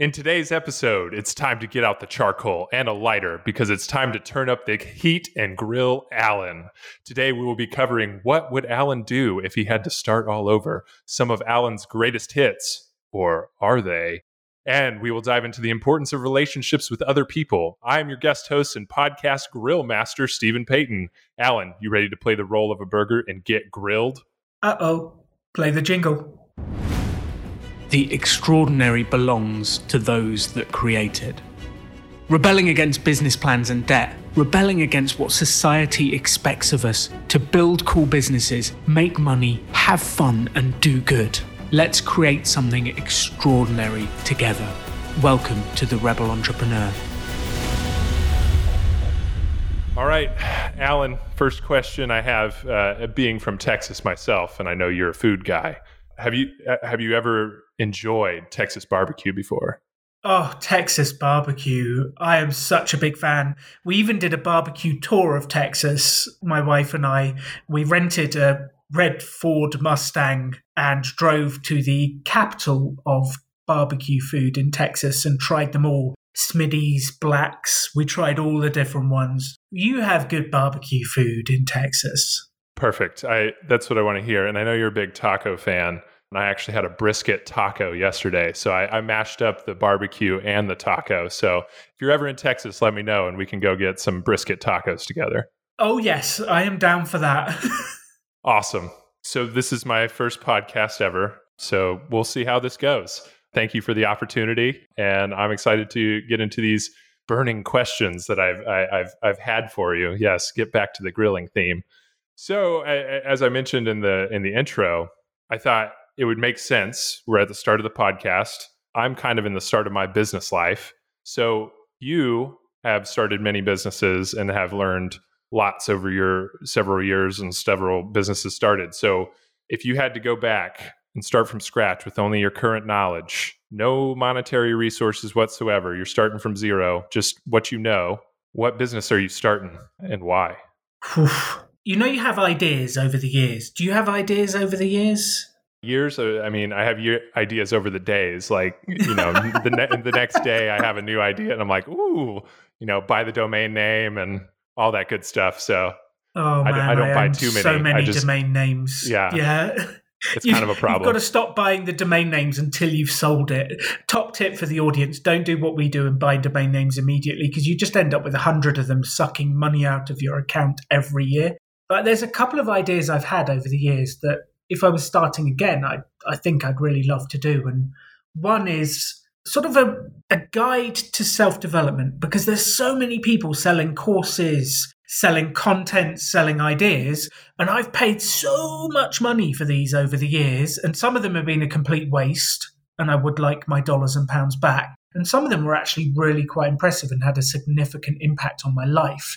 In today's episode, it's time to get out the charcoal and a lighter because it's time to turn up the heat and grill Alan. Today, we will be covering what would Alan do if he had to start all over, some of Alan's greatest hits, or are they? And we will dive into the importance of relationships with other people. I am your guest host and podcast grill master, Stephen Payton. Alan, you ready to play the role of a burger and get grilled? Uh oh, play the jingle. The extraordinary belongs to those that create it. Rebelling against business plans and debt, rebelling against what society expects of us to build cool businesses, make money, have fun, and do good. Let's create something extraordinary together. Welcome to the Rebel Entrepreneur. All right, Alan, first question I have uh, being from Texas myself, and I know you're a food guy. Have you uh, have you ever enjoyed Texas barbecue before? Oh, Texas barbecue. I am such a big fan. We even did a barbecue tour of Texas, my wife and I. We rented a red Ford Mustang and drove to the capital of barbecue food in Texas and tried them all. Smitty's, Blacks, we tried all the different ones. You have good barbecue food in Texas. Perfect. I that's what I want to hear. And I know you're a big taco fan. And I actually had a brisket taco yesterday. So I, I, mashed up the barbecue and the taco. So if you're ever in Texas, let me know and we can go get some brisket tacos together. Oh, yes, I am down for that. awesome. So this is my first podcast ever. So we'll see how this goes. Thank you for the opportunity. And I'm excited to get into these burning questions that I've, I, have i I've had for you. Yes, get back to the grilling theme. So as I mentioned in the in the intro, I thought it would make sense. We're at the start of the podcast. I'm kind of in the start of my business life. So you have started many businesses and have learned lots over your several years and several businesses started. So if you had to go back and start from scratch with only your current knowledge, no monetary resources whatsoever, you're starting from zero, just what you know, what business are you starting and why? You know, you have ideas over the years. Do you have ideas over the years? Years uh, i mean i have year ideas over the days like you know the, ne- the next day i have a new idea and i'm like ooh you know buy the domain name and all that good stuff so oh man, I, I don't I buy too many so many just, domain names yeah yeah it's kind of a problem. You've got to stop buying the domain names until you've sold it. Top tip for the audience don't do what we do and buy domain names immediately because you just end up with a hundred of them sucking money out of your account every year. But there's a couple of ideas I've had over the years that if I was starting again, I I think I'd really love to do. And one is sort of a, a guide to self development because there's so many people selling courses, selling content, selling ideas, and I've paid so much money for these over the years, and some of them have been a complete waste, and I would like my dollars and pounds back. And some of them were actually really quite impressive and had a significant impact on my life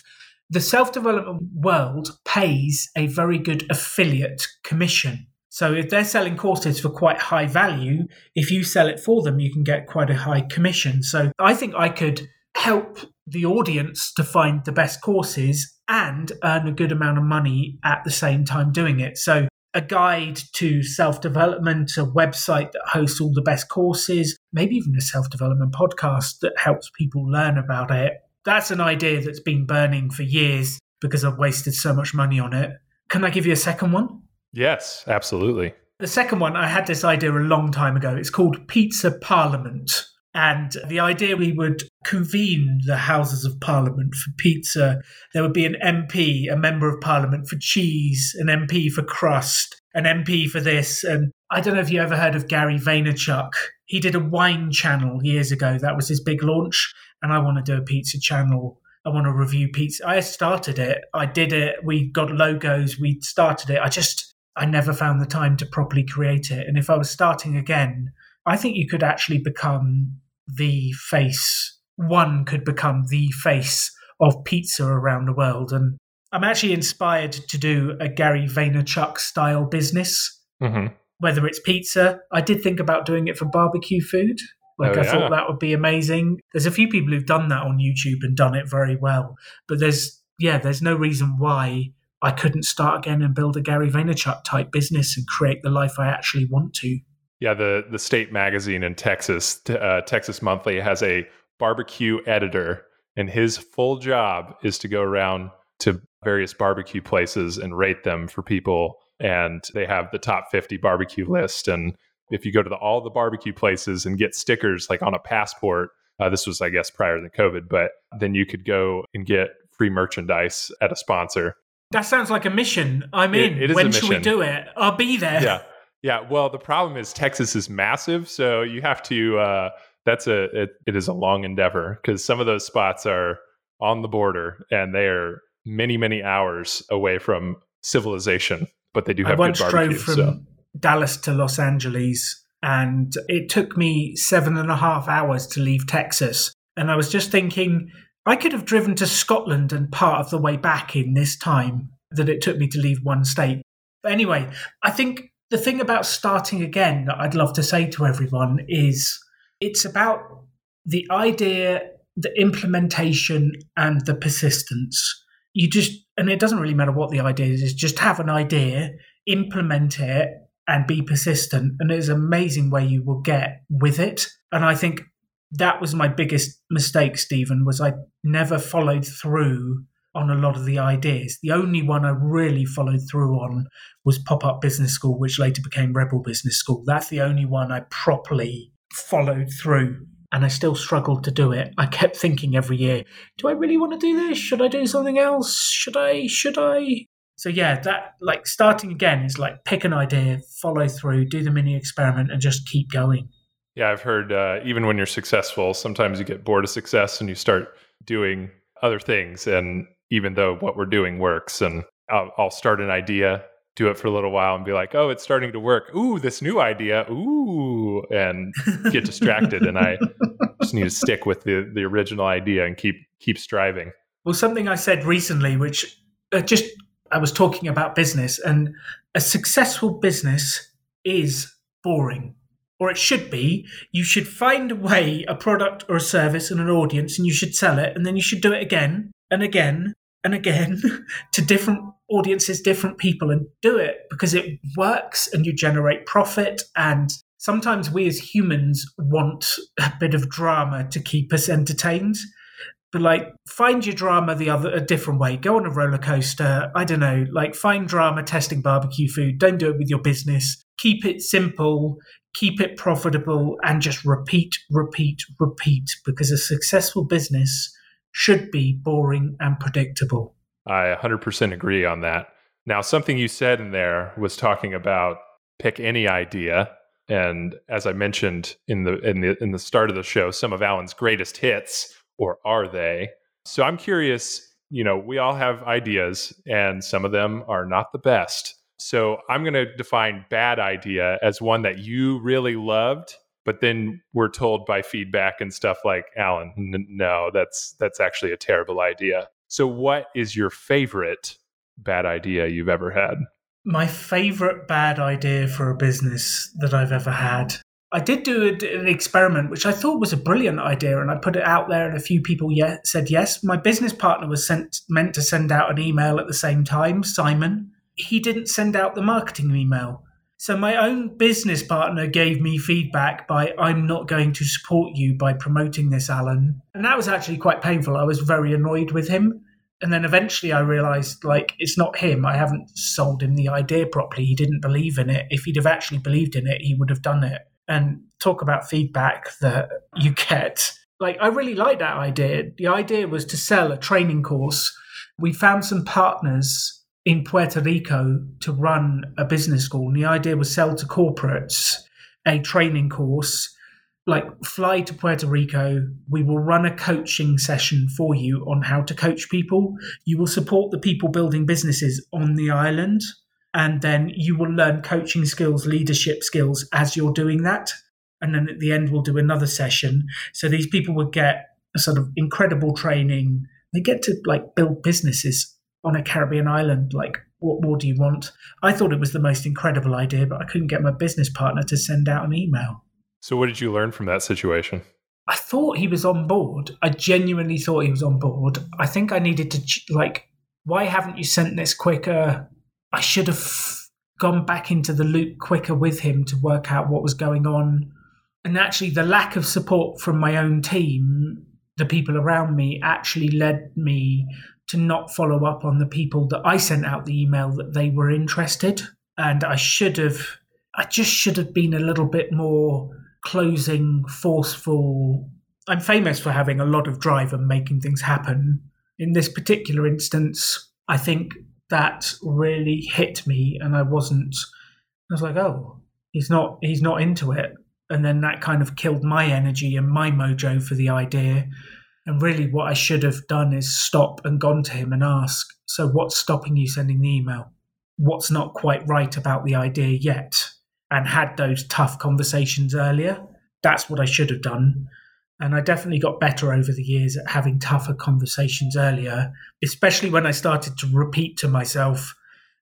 the self development world pays a very good affiliate commission. So if they're selling courses for quite high value, if you sell it for them, you can get quite a high commission. So I think I could help the audience to find the best courses and earn a good amount of money at the same time doing it. So a guide to self development, a website that hosts all the best courses, maybe even a self development podcast that helps people learn about it, that's an idea that's been burning for years because I've wasted so much money on it. Can I give you a second one? Yes, absolutely. The second one, I had this idea a long time ago. It's called Pizza Parliament. And the idea we would convene the Houses of Parliament for pizza. There would be an MP, a member of Parliament for cheese, an MP for crust, an MP for this. And I don't know if you ever heard of Gary Vaynerchuk. He did a wine channel years ago. That was his big launch and I want to do a pizza channel. I want to review pizza. I started it. I did it. We got logos. We started it. I just, I never found the time to properly create it. And if I was starting again, I think you could actually become the face. One could become the face of pizza around the world. And I'm actually inspired to do a Gary Vaynerchuk style business. Mm-hmm. Whether it's pizza, I did think about doing it for barbecue food. Like oh, I yeah. thought that would be amazing. There's a few people who've done that on YouTube and done it very well. But there's yeah, there's no reason why I couldn't start again and build a Gary Vaynerchuk type business and create the life I actually want to. Yeah, the the state magazine in Texas, uh, Texas Monthly, has a barbecue editor, and his full job is to go around to various barbecue places and rate them for people. And they have the top 50 barbecue list. And if you go to the, all the barbecue places and get stickers like on a passport, uh, this was, I guess, prior to COVID, but then you could go and get free merchandise at a sponsor. That sounds like a mission. I'm in. It, it is when should we do it? I'll be there. Yeah. Yeah. Well, the problem is Texas is massive. So you have to, uh, that's a, it, it is a long endeavor because some of those spots are on the border and they are many, many hours away from civilization, but they do I have once good barbecue. drove from so. Dallas to Los Angeles, and it took me seven and a half hours to leave Texas. And I was just thinking, I could have driven to Scotland and part of the way back in this time that it took me to leave one state. But anyway, I think the thing about starting again that I'd love to say to everyone is it's about the idea, the implementation, and the persistence. You just, and it doesn't really matter what the idea is, just have an idea, implement it, and be persistent. And it's amazing where you will get with it. And I think that was my biggest mistake, Stephen, was I never followed through on a lot of the ideas. The only one I really followed through on was Pop Up Business School, which later became Rebel Business School. That's the only one I properly followed through. And I still struggled to do it. I kept thinking every year, do I really want to do this? Should I do something else? Should I? Should I? So yeah, that like starting again is like pick an idea, follow through, do the mini experiment, and just keep going. Yeah, I've heard uh, even when you're successful, sometimes you get bored of success and you start doing other things. And even though what we're doing works, and I'll, I'll start an idea, do it for a little while, and be like, "Oh, it's starting to work. Ooh, this new idea. Ooh," and get distracted. and I just need to stick with the the original idea and keep keep striving. Well, something I said recently, which uh, just I was talking about business, and a successful business is boring, or it should be. You should find a way, a product or a service, and an audience, and you should sell it, and then you should do it again and again and again to different audiences, different people, and do it because it works and you generate profit. And sometimes we as humans want a bit of drama to keep us entertained but like find your drama the other a different way. Go on a roller coaster. I don't know like find drama testing barbecue food. Don't do it with your business. Keep it simple keep it profitable and just repeat repeat repeat because a successful business should be boring and predictable. I 100% agree on that. Now, something you said in there was talking about pick any idea, and as I mentioned in the in the in the start of the show, some of Alan's greatest hits, or are they? So I'm curious. You know, we all have ideas, and some of them are not the best. So I'm going to define bad idea as one that you really loved, but then we're told by feedback and stuff like, Alan, n- no, that's that's actually a terrible idea. So, what is your favorite bad idea you've ever had? my favorite bad idea for a business that I've ever had. I did do a, an experiment, which I thought was a brilliant idea, and I put it out there, and a few people ye- said yes. My business partner was sent meant to send out an email at the same time, Simon. He didn't send out the marketing email. So my own business partner gave me feedback by I'm not going to support you by promoting this, Alan. And that was actually quite painful. I was very annoyed with him. And then eventually I realized like it's not him. I haven't sold him the idea properly. He didn't believe in it. If he'd have actually believed in it, he would have done it. And talk about feedback that you get. Like I really like that idea. The idea was to sell a training course. We found some partners in Puerto Rico to run a business school. And the idea was sell to corporates a training course, like fly to Puerto Rico. We will run a coaching session for you on how to coach people. You will support the people building businesses on the island. And then you will learn coaching skills, leadership skills as you're doing that. And then at the end, we'll do another session. So these people would get a sort of incredible training. They get to like build businesses on a Caribbean island. Like, what more do you want? I thought it was the most incredible idea, but I couldn't get my business partner to send out an email. So, what did you learn from that situation? I thought he was on board. I genuinely thought he was on board. I think I needed to, like, why haven't you sent this quicker? I should have gone back into the loop quicker with him to work out what was going on. And actually, the lack of support from my own team, the people around me, actually led me to not follow up on the people that I sent out the email that they were interested. And I should have, I just should have been a little bit more closing, forceful. I'm famous for having a lot of drive and making things happen. In this particular instance, I think that really hit me, and I wasn't. I was like, oh, he's not, he's not into it, and then that kind of killed my energy and my mojo for the idea. And really, what I should have done is stop and gone to him and ask, so what's stopping you sending the email? What's not quite right about the idea yet? and had those tough conversations earlier. That's what I should have done. And I definitely got better over the years at having tougher conversations earlier, especially when I started to repeat to myself,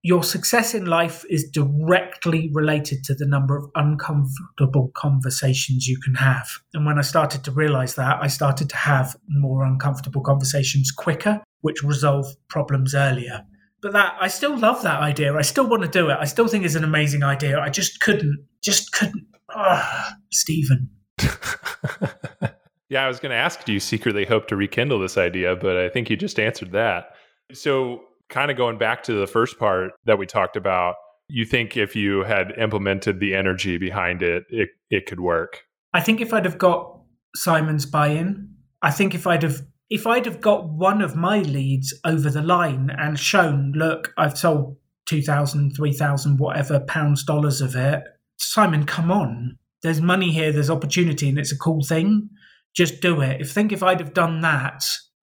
your success in life is directly related to the number of uncomfortable conversations you can have. And when I started to realize that, I started to have more uncomfortable conversations quicker, which resolve problems earlier but that I still love that idea. I still want to do it. I still think it's an amazing idea. I just couldn't, just couldn't. Oh, Stephen. yeah, I was going to ask, do you secretly hope to rekindle this idea? But I think you just answered that. So, kind of going back to the first part that we talked about, you think if you had implemented the energy behind it, it, it could work? I think if I'd have got Simon's buy in, I think if I'd have if I'd have got one of my leads over the line and shown, look, I've sold 2,000, 3,000, whatever pounds, dollars of it, Simon, come on. There's money here, there's opportunity, and it's a cool thing. Just do it. If think if I'd have done that,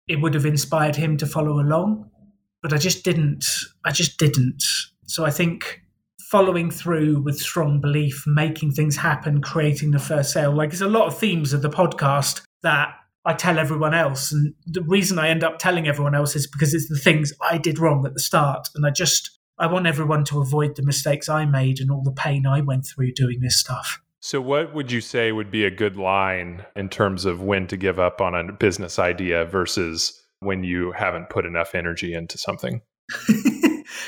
it would have inspired him to follow along. But I just didn't. I just didn't. So I think following through with strong belief, making things happen, creating the first sale. Like there's a lot of themes of the podcast that I tell everyone else. And the reason I end up telling everyone else is because it's the things I did wrong at the start. And I just, I want everyone to avoid the mistakes I made and all the pain I went through doing this stuff. So, what would you say would be a good line in terms of when to give up on a business idea versus when you haven't put enough energy into something?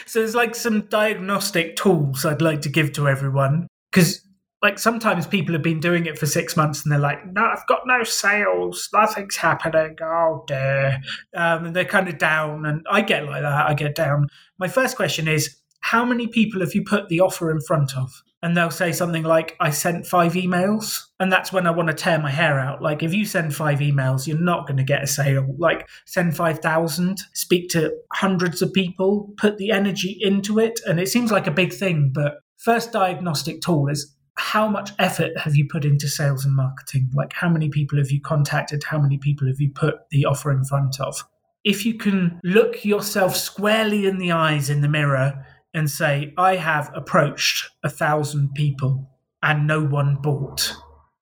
so, there's like some diagnostic tools I'd like to give to everyone because like sometimes people have been doing it for six months and they're like, no, I've got no sales, nothing's happening. Oh dear, um, and they're kind of down. And I get like that. I get down. My first question is, how many people have you put the offer in front of? And they'll say something like, I sent five emails. And that's when I want to tear my hair out. Like, if you send five emails, you're not going to get a sale. Like, send 5,000, speak to hundreds of people, put the energy into it. And it seems like a big thing, but first diagnostic tool is how much effort have you put into sales and marketing? Like, how many people have you contacted? How many people have you put the offer in front of? If you can look yourself squarely in the eyes in the mirror and say, I have approached a thousand people and no one bought,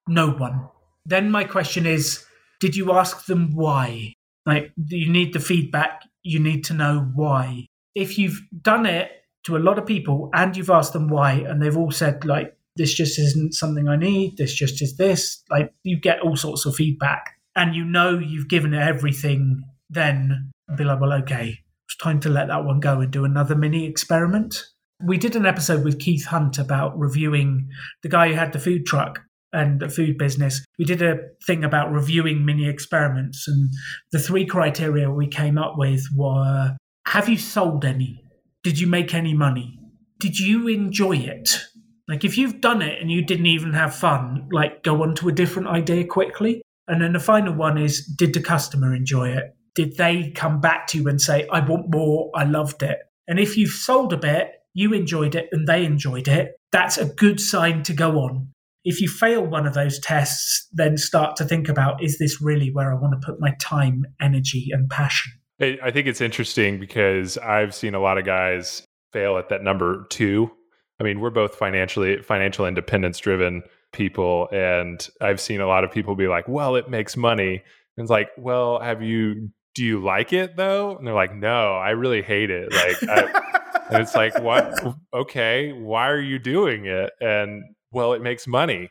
no one, then my question is, did you ask them why? Like, you need the feedback, you need to know why. If you've done it to a lot of people and you've asked them why, and they've all said, like, this just isn't something I need. This just is this. Like you get all sorts of feedback and you know you've given it everything, then be like, well, okay, time to let that one go and do another mini experiment. We did an episode with Keith Hunt about reviewing the guy who had the food truck and the food business. We did a thing about reviewing mini experiments, and the three criteria we came up with were Have you sold any? Did you make any money? Did you enjoy it? Like if you've done it and you didn't even have fun, like go on to a different idea quickly. And then the final one is did the customer enjoy it? Did they come back to you and say, I want more, I loved it? And if you've sold a bit, you enjoyed it and they enjoyed it, that's a good sign to go on. If you fail one of those tests, then start to think about is this really where I want to put my time, energy, and passion? I think it's interesting because I've seen a lot of guys fail at that number two I mean, we're both financially financial independence driven people and I've seen a lot of people be like, "Well, it makes money." And it's like, "Well, have you do you like it though?" And they're like, "No, I really hate it." Like I, and it's like, "What? Okay, why are you doing it?" And well, it makes money.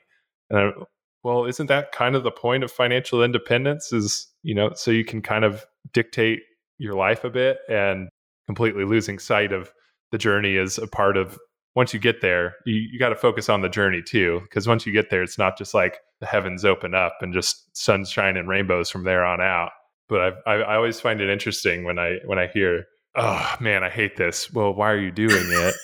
And I, well, isn't that kind of the point of financial independence is, you know, so you can kind of dictate your life a bit and completely losing sight of the journey is a part of once you get there, you, you got to focus on the journey too. Because once you get there, it's not just like the heavens open up and just sunshine and rainbows from there on out. But I, I, I always find it interesting when I when I hear, "Oh man, I hate this." Well, why are you doing it?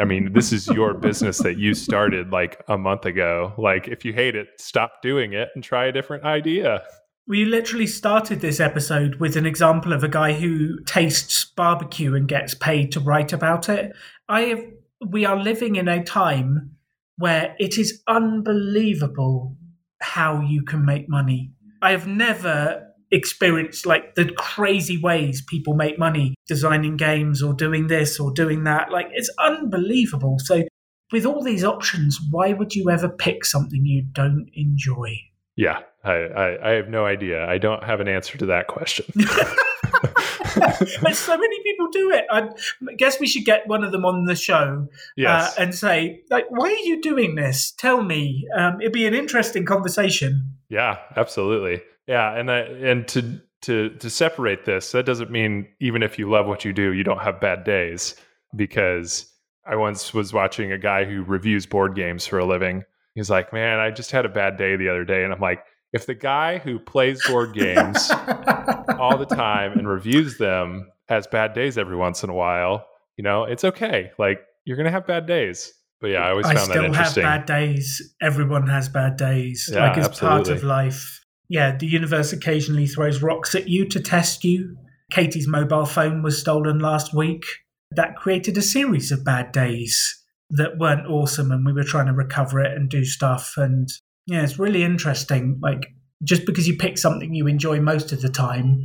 I mean, this is your business that you started like a month ago. Like, if you hate it, stop doing it and try a different idea. We literally started this episode with an example of a guy who tastes barbecue and gets paid to write about it. I have, we are living in a time where it is unbelievable how you can make money. I have never experienced like the crazy ways people make money designing games or doing this or doing that. Like it's unbelievable. So with all these options, why would you ever pick something you don't enjoy? Yeah, I, I, I have no idea. I don't have an answer to that question. but so many people do it. I guess we should get one of them on the show uh, yes. uh, and say, like, why are you doing this? Tell me. Um, it'd be an interesting conversation. Yeah, absolutely. Yeah, and I, and to to to separate this, that doesn't mean even if you love what you do, you don't have bad days. Because I once was watching a guy who reviews board games for a living. He's like, "Man, I just had a bad day the other day," and I'm like, if the guy who plays board games all the time and reviews them has bad days every once in a while, you know, it's okay. Like you're gonna have bad days. But yeah, I always I found that interesting. I still have bad days. Everyone has bad days. Yeah, like it's absolutely. part of life. Yeah, the universe occasionally throws rocks at you to test you. Katie's mobile phone was stolen last week. That created a series of bad days that weren't awesome, and we were trying to recover it and do stuff. And yeah, it's really interesting. Like just because you pick something you enjoy most of the time,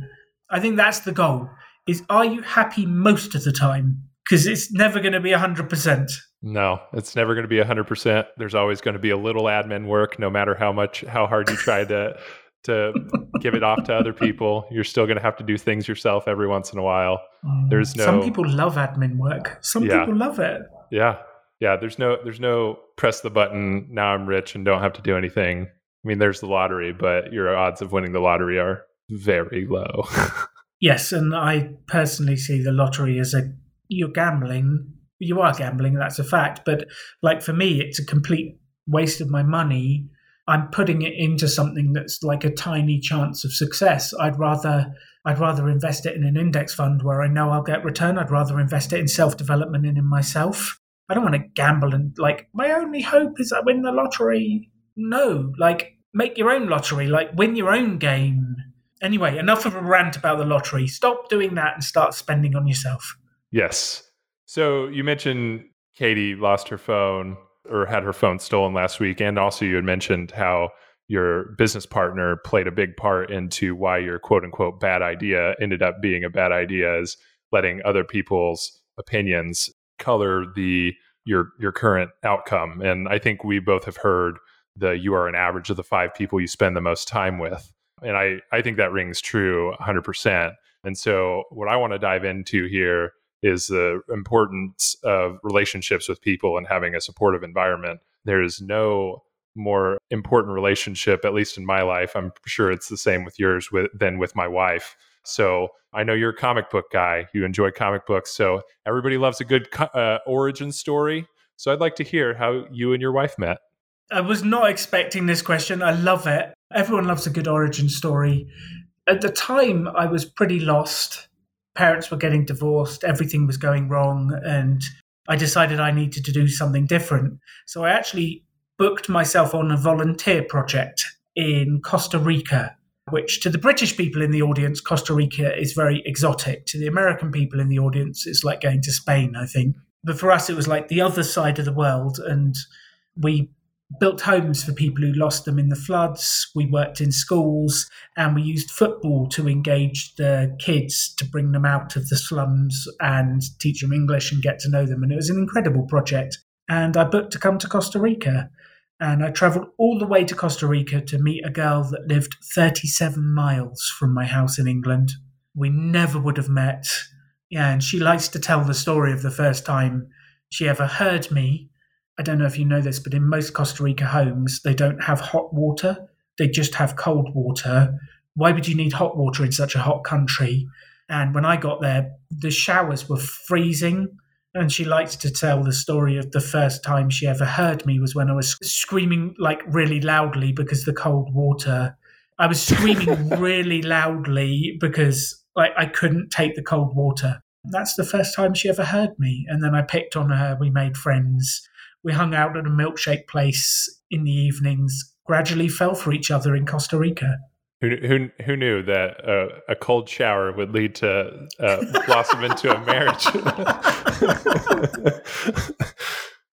I think that's the goal. Is are you happy most of the time? Because it's never going to be hundred percent. No, it's never going to be 100%. There's always going to be a little admin work no matter how much how hard you try to to give it off to other people. You're still going to have to do things yourself every once in a while. Mm. There's no Some people love admin work. Some Yeah. people love it. Yeah. Yeah, there's no there's no press the button now I'm rich and don't have to do anything. I mean, there's the lottery, but your odds of winning the lottery are very low. Yes, and I personally see the lottery as a you're gambling. You are gambling, that's a fact. But like for me, it's a complete waste of my money. I'm putting it into something that's like a tiny chance of success. I'd rather I'd rather invest it in an index fund where I know I'll get return. I'd rather invest it in self development and in myself. I don't want to gamble and like my only hope is I win the lottery. No, like make your own lottery, like win your own game. Anyway, enough of a rant about the lottery. Stop doing that and start spending on yourself. yes. So you mentioned Katie lost her phone or had her phone stolen last week, and also you had mentioned how your business partner played a big part into why your quote unquote bad idea ended up being a bad idea is letting other people's opinions color the your your current outcome. And I think we both have heard the you are an average of the five people you spend the most time with. And I, I think that rings true 100%. And so, what I want to dive into here is the importance of relationships with people and having a supportive environment. There is no more important relationship, at least in my life. I'm sure it's the same with yours with, than with my wife. So I know you're a comic book guy. You enjoy comic books. So everybody loves a good co- uh, origin story. So I'd like to hear how you and your wife met. I was not expecting this question. I love it. Everyone loves a good origin story. At the time, I was pretty lost. Parents were getting divorced, everything was going wrong, and I decided I needed to do something different. So I actually booked myself on a volunteer project in Costa Rica, which to the British people in the audience, Costa Rica is very exotic. To the American people in the audience, it's like going to Spain, I think. But for us, it was like the other side of the world, and we built homes for people who lost them in the floods. We worked in schools and we used football to engage the kids to bring them out of the slums and teach them English and get to know them. And it was an incredible project. And I booked to come to Costa Rica. And I traveled all the way to Costa Rica to meet a girl that lived 37 miles from my house in England. We never would have met. Yeah, and she likes to tell the story of the first time she ever heard me I don't know if you know this, but in most Costa Rica homes, they don't have hot water. They just have cold water. Why would you need hot water in such a hot country? And when I got there, the showers were freezing. And she likes to tell the story of the first time she ever heard me was when I was screaming like really loudly because the cold water. I was screaming really loudly because like I couldn't take the cold water. That's the first time she ever heard me. And then I picked on her. We made friends. We hung out at a milkshake place in the evenings, gradually fell for each other in Costa Rica. Who, who, who knew that uh, a cold shower would lead to uh, blossom into a marriage?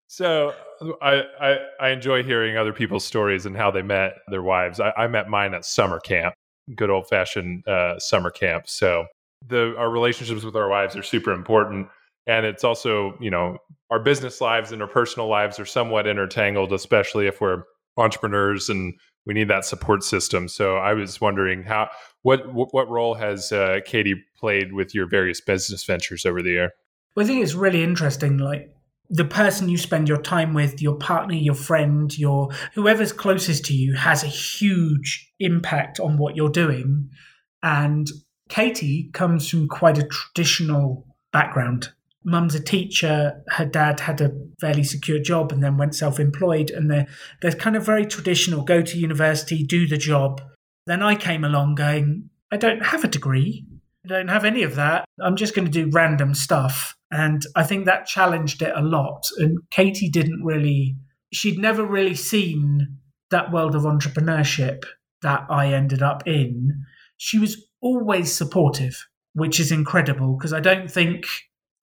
so I, I, I enjoy hearing other people's stories and how they met their wives. I, I met mine at summer camp, good old fashioned uh, summer camp. So the our relationships with our wives are super important, and it's also you know our business lives and our personal lives are somewhat intertangled, especially if we're entrepreneurs and we need that support system. So I was wondering how what what role has uh, Katie played with your various business ventures over the year? Well, I think it's really interesting. Like the person you spend your time with, your partner, your friend, your whoever's closest to you, has a huge impact on what you're doing. And Katie comes from quite a traditional background mum's a teacher, her dad had a fairly secure job and then went self employed. And they're, they're kind of very traditional go to university, do the job. Then I came along going, I don't have a degree. I don't have any of that. I'm just going to do random stuff. And I think that challenged it a lot. And Katie didn't really, she'd never really seen that world of entrepreneurship that I ended up in. She was always supportive, which is incredible because I don't think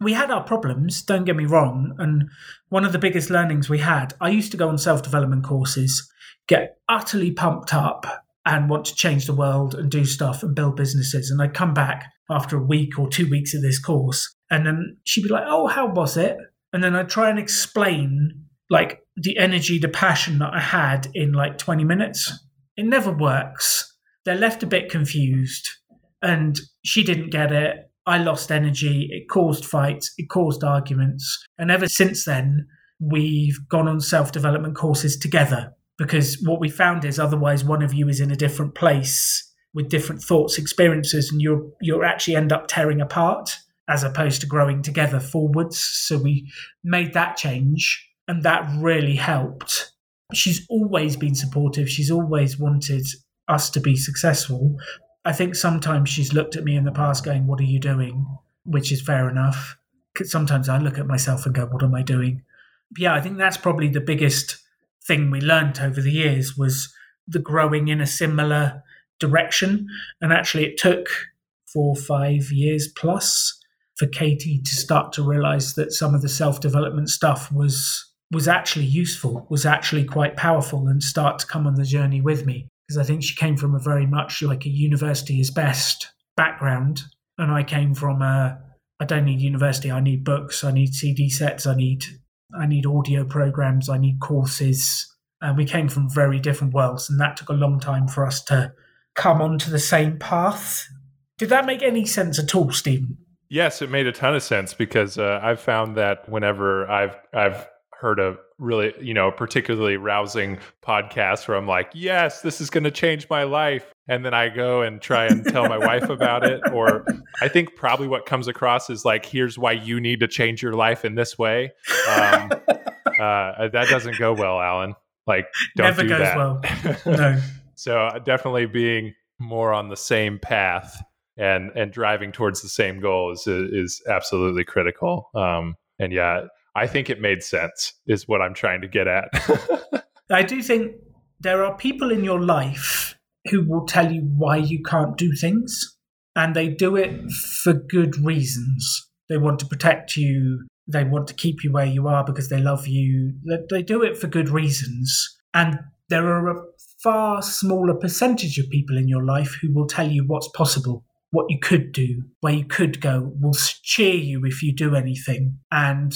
we had our problems, don't get me wrong. And one of the biggest learnings we had, I used to go on self development courses, get utterly pumped up and want to change the world and do stuff and build businesses. And I'd come back after a week or two weeks of this course. And then she'd be like, Oh, how was it? And then I'd try and explain like the energy, the passion that I had in like 20 minutes. It never works. They're left a bit confused. And she didn't get it. I lost energy. It caused fights. It caused arguments. And ever since then, we've gone on self development courses together because what we found is otherwise one of you is in a different place with different thoughts, experiences, and you're you actually end up tearing apart as opposed to growing together forwards. So we made that change, and that really helped. She's always been supportive. She's always wanted us to be successful, I think sometimes she's looked at me in the past going, What are you doing? Which is fair enough. Sometimes I look at myself and go, What am I doing? But yeah, I think that's probably the biggest thing we learned over the years was the growing in a similar direction. And actually, it took four, five years plus for Katie to start to realize that some of the self development stuff was was actually useful, was actually quite powerful, and start to come on the journey with me because I think she came from a very much like a university is best background, and I came from a I don't need university. I need books. I need CD sets. I need I need audio programs. I need courses. And we came from very different worlds, and that took a long time for us to come onto the same path. Did that make any sense at all, Stephen? Yes, it made a ton of sense because uh, I've found that whenever I've I've heard a really, you know, particularly rousing podcast where I'm like, yes, this is going to change my life. And then I go and try and tell my wife about it. Or I think probably what comes across is like, here's why you need to change your life in this way. Um, uh, that doesn't go well, Alan. Like, don't Never do goes that. well. No. so uh, definitely being more on the same path and and driving towards the same goal is is absolutely critical. Um, and yeah, I think it made sense, is what I'm trying to get at. I do think there are people in your life who will tell you why you can't do things, and they do it for good reasons. They want to protect you, they want to keep you where you are because they love you. They do it for good reasons. And there are a far smaller percentage of people in your life who will tell you what's possible what you could do, where you could go, will cheer you if you do anything. And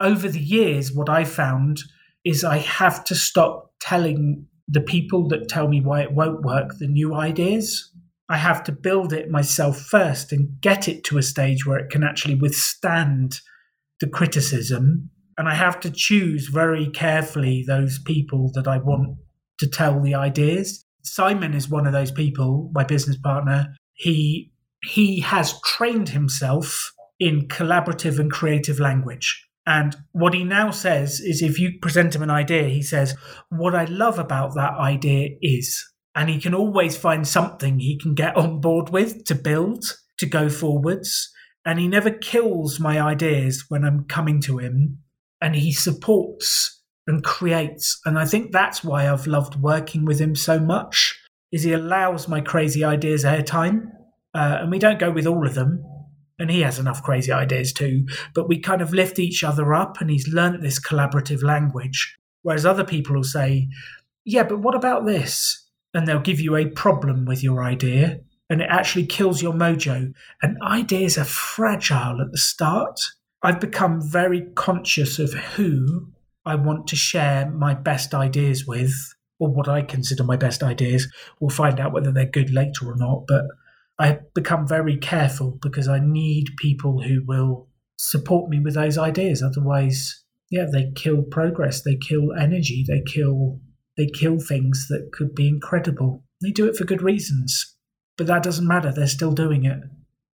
over the years, what I found is I have to stop telling the people that tell me why it won't work the new ideas. I have to build it myself first and get it to a stage where it can actually withstand the criticism. And I have to choose very carefully those people that I want to tell the ideas. Simon is one of those people, my business partner. He he has trained himself in collaborative and creative language. And what he now says is if you present him an idea, he says, What I love about that idea is. And he can always find something he can get on board with to build, to go forwards. And he never kills my ideas when I'm coming to him. And he supports and creates. And I think that's why I've loved working with him so much, is he allows my crazy ideas airtime. Uh, and we don't go with all of them, and he has enough crazy ideas too, but we kind of lift each other up and he's learnt this collaborative language. Whereas other people will say, Yeah, but what about this? And they'll give you a problem with your idea and it actually kills your mojo. And ideas are fragile at the start. I've become very conscious of who I want to share my best ideas with, or what I consider my best ideas. We'll find out whether they're good later or not, but I've become very careful because I need people who will support me with those ideas. Otherwise, yeah, they kill progress, they kill energy, they kill they kill things that could be incredible. They do it for good reasons, but that doesn't matter. They're still doing it.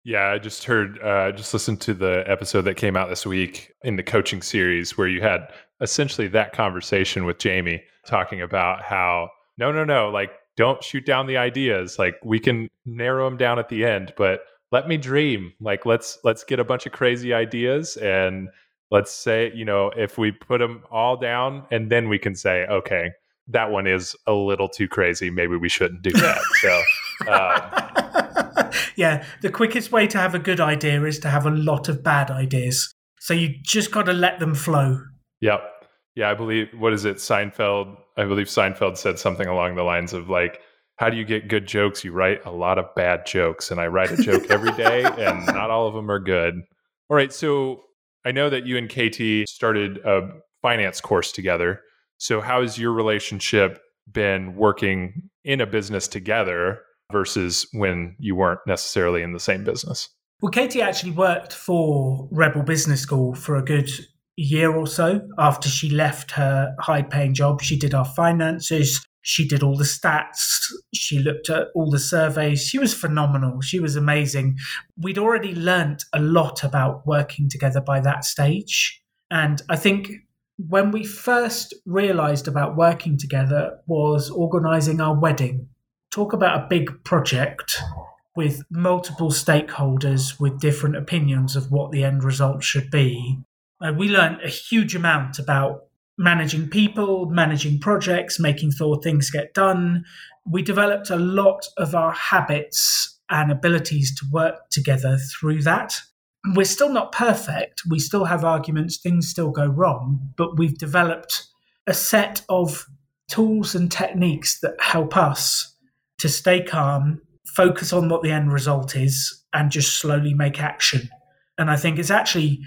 Yeah, I just heard, uh, just listened to the episode that came out this week in the coaching series where you had essentially that conversation with Jamie talking about how no, no, no, like don't shoot down the ideas. Like we can narrow them down at the end, but let me dream. Like let's let's get a bunch of crazy ideas and let's say, you know, if we put them all down and then we can say, okay, that one is a little too crazy. Maybe we shouldn't do that. so, um, yeah, the quickest way to have a good idea is to have a lot of bad ideas. So you just got to let them flow. Yep. Yeah, I believe what is it? Seinfeld. I believe Seinfeld said something along the lines of like, "How do you get good jokes? You write a lot of bad jokes." And I write a joke every day, and not all of them are good. All right, so I know that you and Katie started a finance course together. So how has your relationship been working in a business together versus when you weren't necessarily in the same business? Well, Katie actually worked for Rebel Business School for a good year or so after she left her high paying job. She did our finances, she did all the stats, she looked at all the surveys. She was phenomenal. She was amazing. We'd already learnt a lot about working together by that stage. And I think when we first realized about working together was organizing our wedding. Talk about a big project with multiple stakeholders with different opinions of what the end result should be. Uh, we learned a huge amount about managing people, managing projects, making sure things get done. We developed a lot of our habits and abilities to work together through that. We're still not perfect. We still have arguments, things still go wrong, but we've developed a set of tools and techniques that help us to stay calm, focus on what the end result is, and just slowly make action. And I think it's actually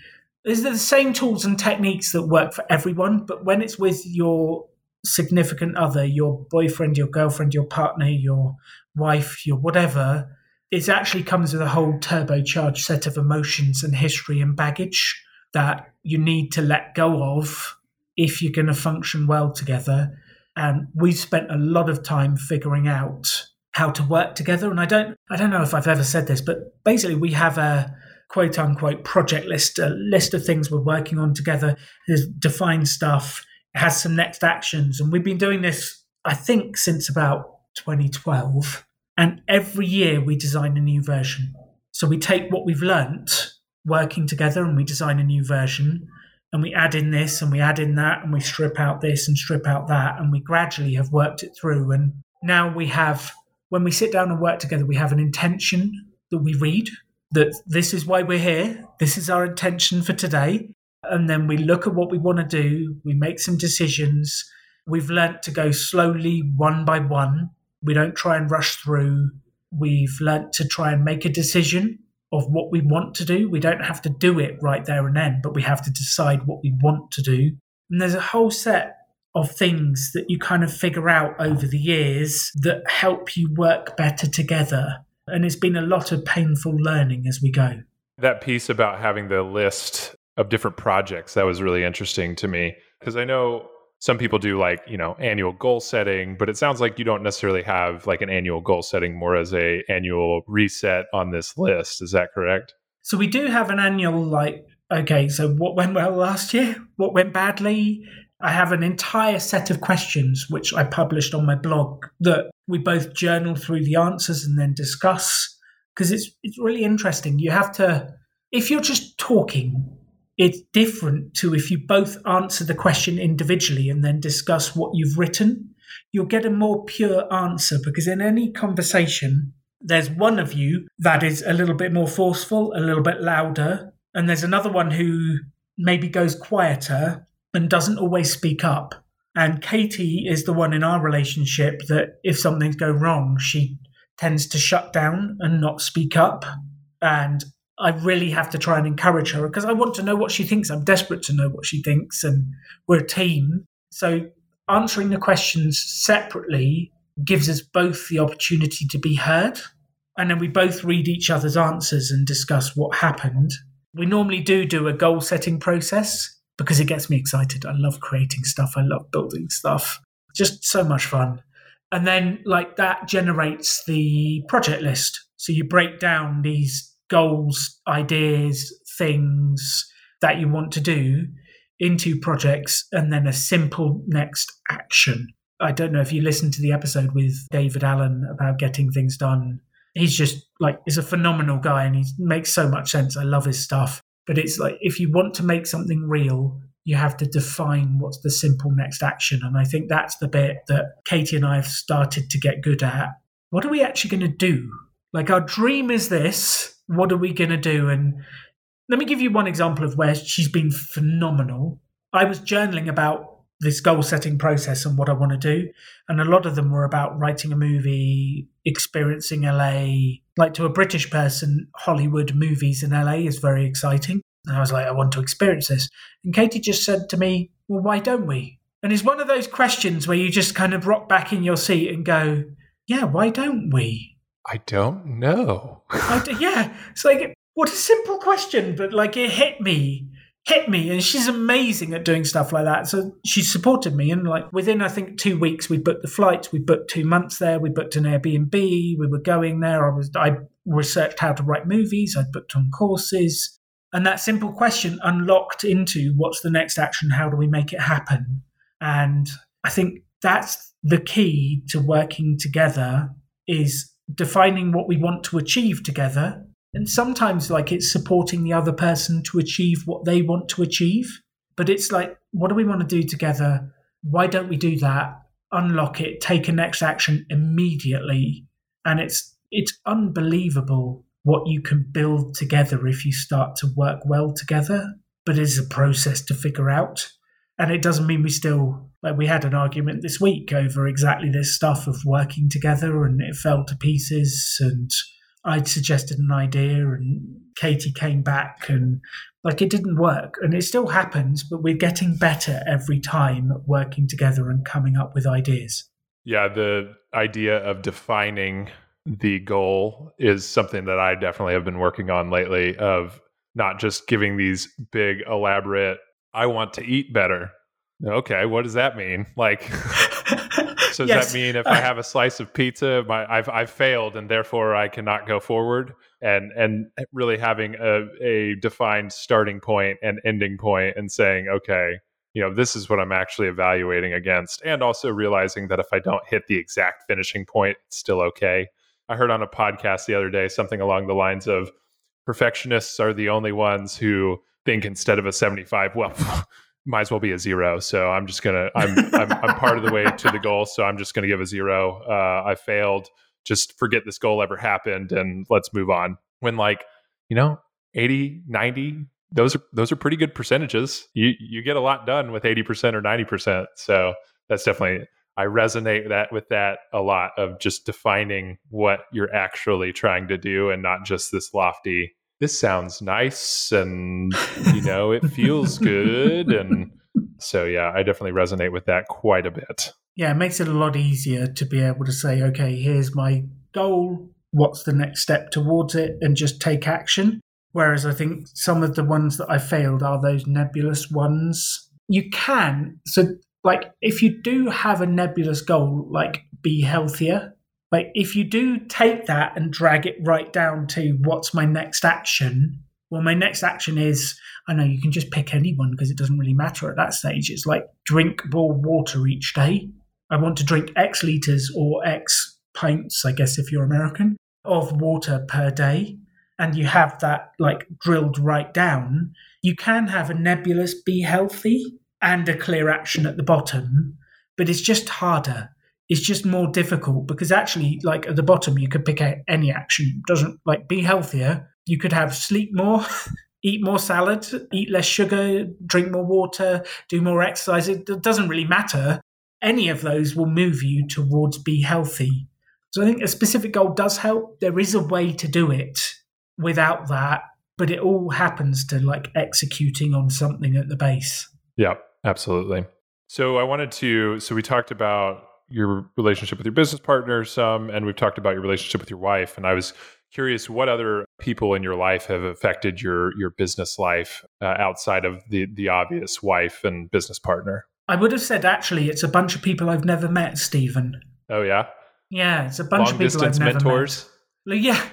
is the same tools and techniques that work for everyone, but when it's with your significant other, your boyfriend, your girlfriend, your partner, your wife, your whatever, it actually comes with a whole turbocharged set of emotions and history and baggage that you need to let go of if you're going to function well together. And we've spent a lot of time figuring out how to work together. And I don't, I don't know if I've ever said this, but basically we have a quote unquote project list, a list of things we're working on together. There's defined stuff, has some next actions. And we've been doing this, I think, since about 2012. And every year we design a new version. So we take what we've learnt working together and we design a new version. And we add in this and we add in that and we strip out this and strip out that. And we gradually have worked it through. And now we have, when we sit down and work together, we have an intention that we read that this is why we're here. This is our intention for today. And then we look at what we want to do. We make some decisions. We've learnt to go slowly, one by one. We don't try and rush through. We've learnt to try and make a decision of what we want to do. We don't have to do it right there and then, but we have to decide what we want to do. And there's a whole set of things that you kind of figure out over the years that help you work better together and it's been a lot of painful learning as we go. That piece about having the list of different projects, that was really interesting to me because I know some people do like, you know, annual goal setting, but it sounds like you don't necessarily have like an annual goal setting more as a annual reset on this list. Is that correct? So we do have an annual, like, okay, so what went well last year? What went badly? I have an entire set of questions which I published on my blog that we both journal through the answers and then discuss because it's it's really interesting. You have to if you're just talking, it's different to if you both answer the question individually and then discuss what you've written. You'll get a more pure answer because in any conversation, there's one of you that is a little bit more forceful, a little bit louder, and there's another one who maybe goes quieter and doesn't always speak up. And Katie is the one in our relationship that if something's go wrong, she tends to shut down and not speak up. And I really have to try and encourage her because I want to know what she thinks. I'm desperate to know what she thinks, and we're a team. So answering the questions separately gives us both the opportunity to be heard. And then we both read each other's answers and discuss what happened. We normally do do a goal setting process because it gets me excited. I love creating stuff, I love building stuff. Just so much fun. And then, like, that generates the project list. So you break down these goals, ideas, things that you want to do into projects and then a simple next action. I don't know if you listened to the episode with David Allen about getting things done. He's just like, he's a phenomenal guy and he makes so much sense. I love his stuff. But it's like, if you want to make something real, you have to define what's the simple next action. And I think that's the bit that Katie and I have started to get good at. What are we actually going to do? Like, our dream is this. What are we going to do? And let me give you one example of where she's been phenomenal. I was journaling about this goal setting process and what I want to do. And a lot of them were about writing a movie, experiencing LA. Like to a British person, Hollywood movies in LA is very exciting. And I was like, I want to experience this. And Katie just said to me, Well, why don't we? And it's one of those questions where you just kind of rock back in your seat and go, Yeah, why don't we? I don't know. I, yeah. It's like, what a simple question, but like it hit me hit me and she's amazing at doing stuff like that. So she supported me and like within i think two weeks we booked the flights we booked two months there we booked an airbnb we were going there i was i researched how to write movies i booked on courses and that simple question unlocked into what's the next action? How do we make it happen? And i think that's the key to working together is defining what we want to achieve together and sometimes, like, it's supporting the other person to achieve what they want to achieve. But it's like, what do we want to do together? Why don't we do that? Unlock it, take a next action immediately. And it's it's unbelievable what you can build together if you start to work well together. But it's a process to figure out. And it doesn't mean we still like we had an argument this week over exactly this stuff of working together and it fell to pieces and I'd suggested an idea and Katie came back and like it didn't work. And it still happens but we're getting better every time working together and coming up with ideas. Yeah the idea of defining the goal is something that i definitely have been working on lately of not just giving these big elaborate i want to eat better. Okay what does that mean? Like So does yes. that mean if I uh, have a slice of pizza, my I've I've failed and therefore I cannot go forward? And and really having a, a defined starting point and ending point and saying, okay, you know, this is what I'm actually evaluating against. And also realizing that if I don't hit the exact finishing point, it's still okay. I heard on a podcast the other day something along the lines of perfectionists are the only ones who think instead of a 75, well, might as well be a zero. So I'm just gonna I'm I'm, I'm part of the way to the goal. So I'm just gonna give a zero. Uh, I failed. Just forget this goal ever happened and let's move on. When like you know 80, 90, those are those are pretty good percentages. You you get a lot done with 80% or 90%. So that's definitely I resonate that with that a lot of just defining what you're actually trying to do and not just this lofty this sounds nice and you know it feels good. And so yeah i definitely resonate with that quite a bit. Yeah it makes it a lot easier to be able to say okay here's my goal. What's the next step towards it? and just take action. Whereas i think some of the ones that i failed are those nebulous ones. You can so like if you do have a nebulous goal like be healthier like if you do take that and drag it right down to what's my next action, Well, my next action is I know you can just pick anyone because it doesn't really matter at that stage. It's like drink more water each day. I want to drink X liters or X pints, I guess, if you're American, of water per day. And you have that like drilled right down. You can have a nebulous be healthy and a clear action at the bottom, but it's just harder it's just more difficult because actually like at the bottom you could pick out any action. Doesn't like be healthier. You could have sleep more eat more salad eat less sugar drink more water do more exercise. It doesn't really matter. Any of those will move you towards be healthy. So i think a specific goal does help. There is a way to do it without that but it all happens to like executing on something at the base. Yeah absolutely. So i wanted to so we talked about your relationship with your business partner some, and we've talked about your relationship with your wife. And I was curious what other people in your life have affected your your business life uh, outside of the the obvious wife and business partner. I would have said actually, it's a bunch of people I've never met, Stephen. Oh yeah, yeah, it's a bunch long of people I've never mentors. met. Yeah,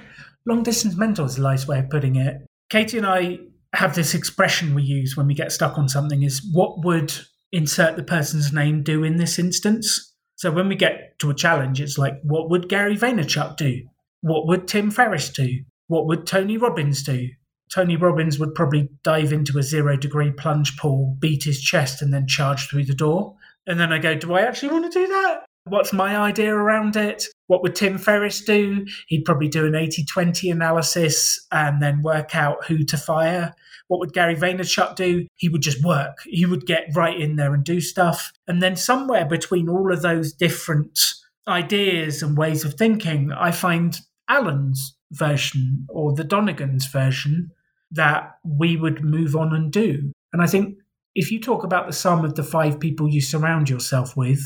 long distance mentors is a nice way of putting it. Katie and I have this expression we use when we get stuck on something: is what would insert the person's name do in this instance? So when we get to a challenge, it's like, what would Gary Vaynerchuk do? What would Tim Ferriss do? What would Tony Robbins do? Tony Robbins would probably dive into a zero degree plunge pool, beat his chest, and then charge through the door. And then I go, do I actually want to do that? What's my idea around it? What would Tim Ferriss do? He'd probably do an 80 20 analysis and then work out who to fire. What would Gary Vaynerchuk do? He would just work. He would get right in there and do stuff. And then somewhere between all of those different ideas and ways of thinking, I find Alan's version or the Donegan's version that we would move on and do. And I think if you talk about the sum of the five people you surround yourself with,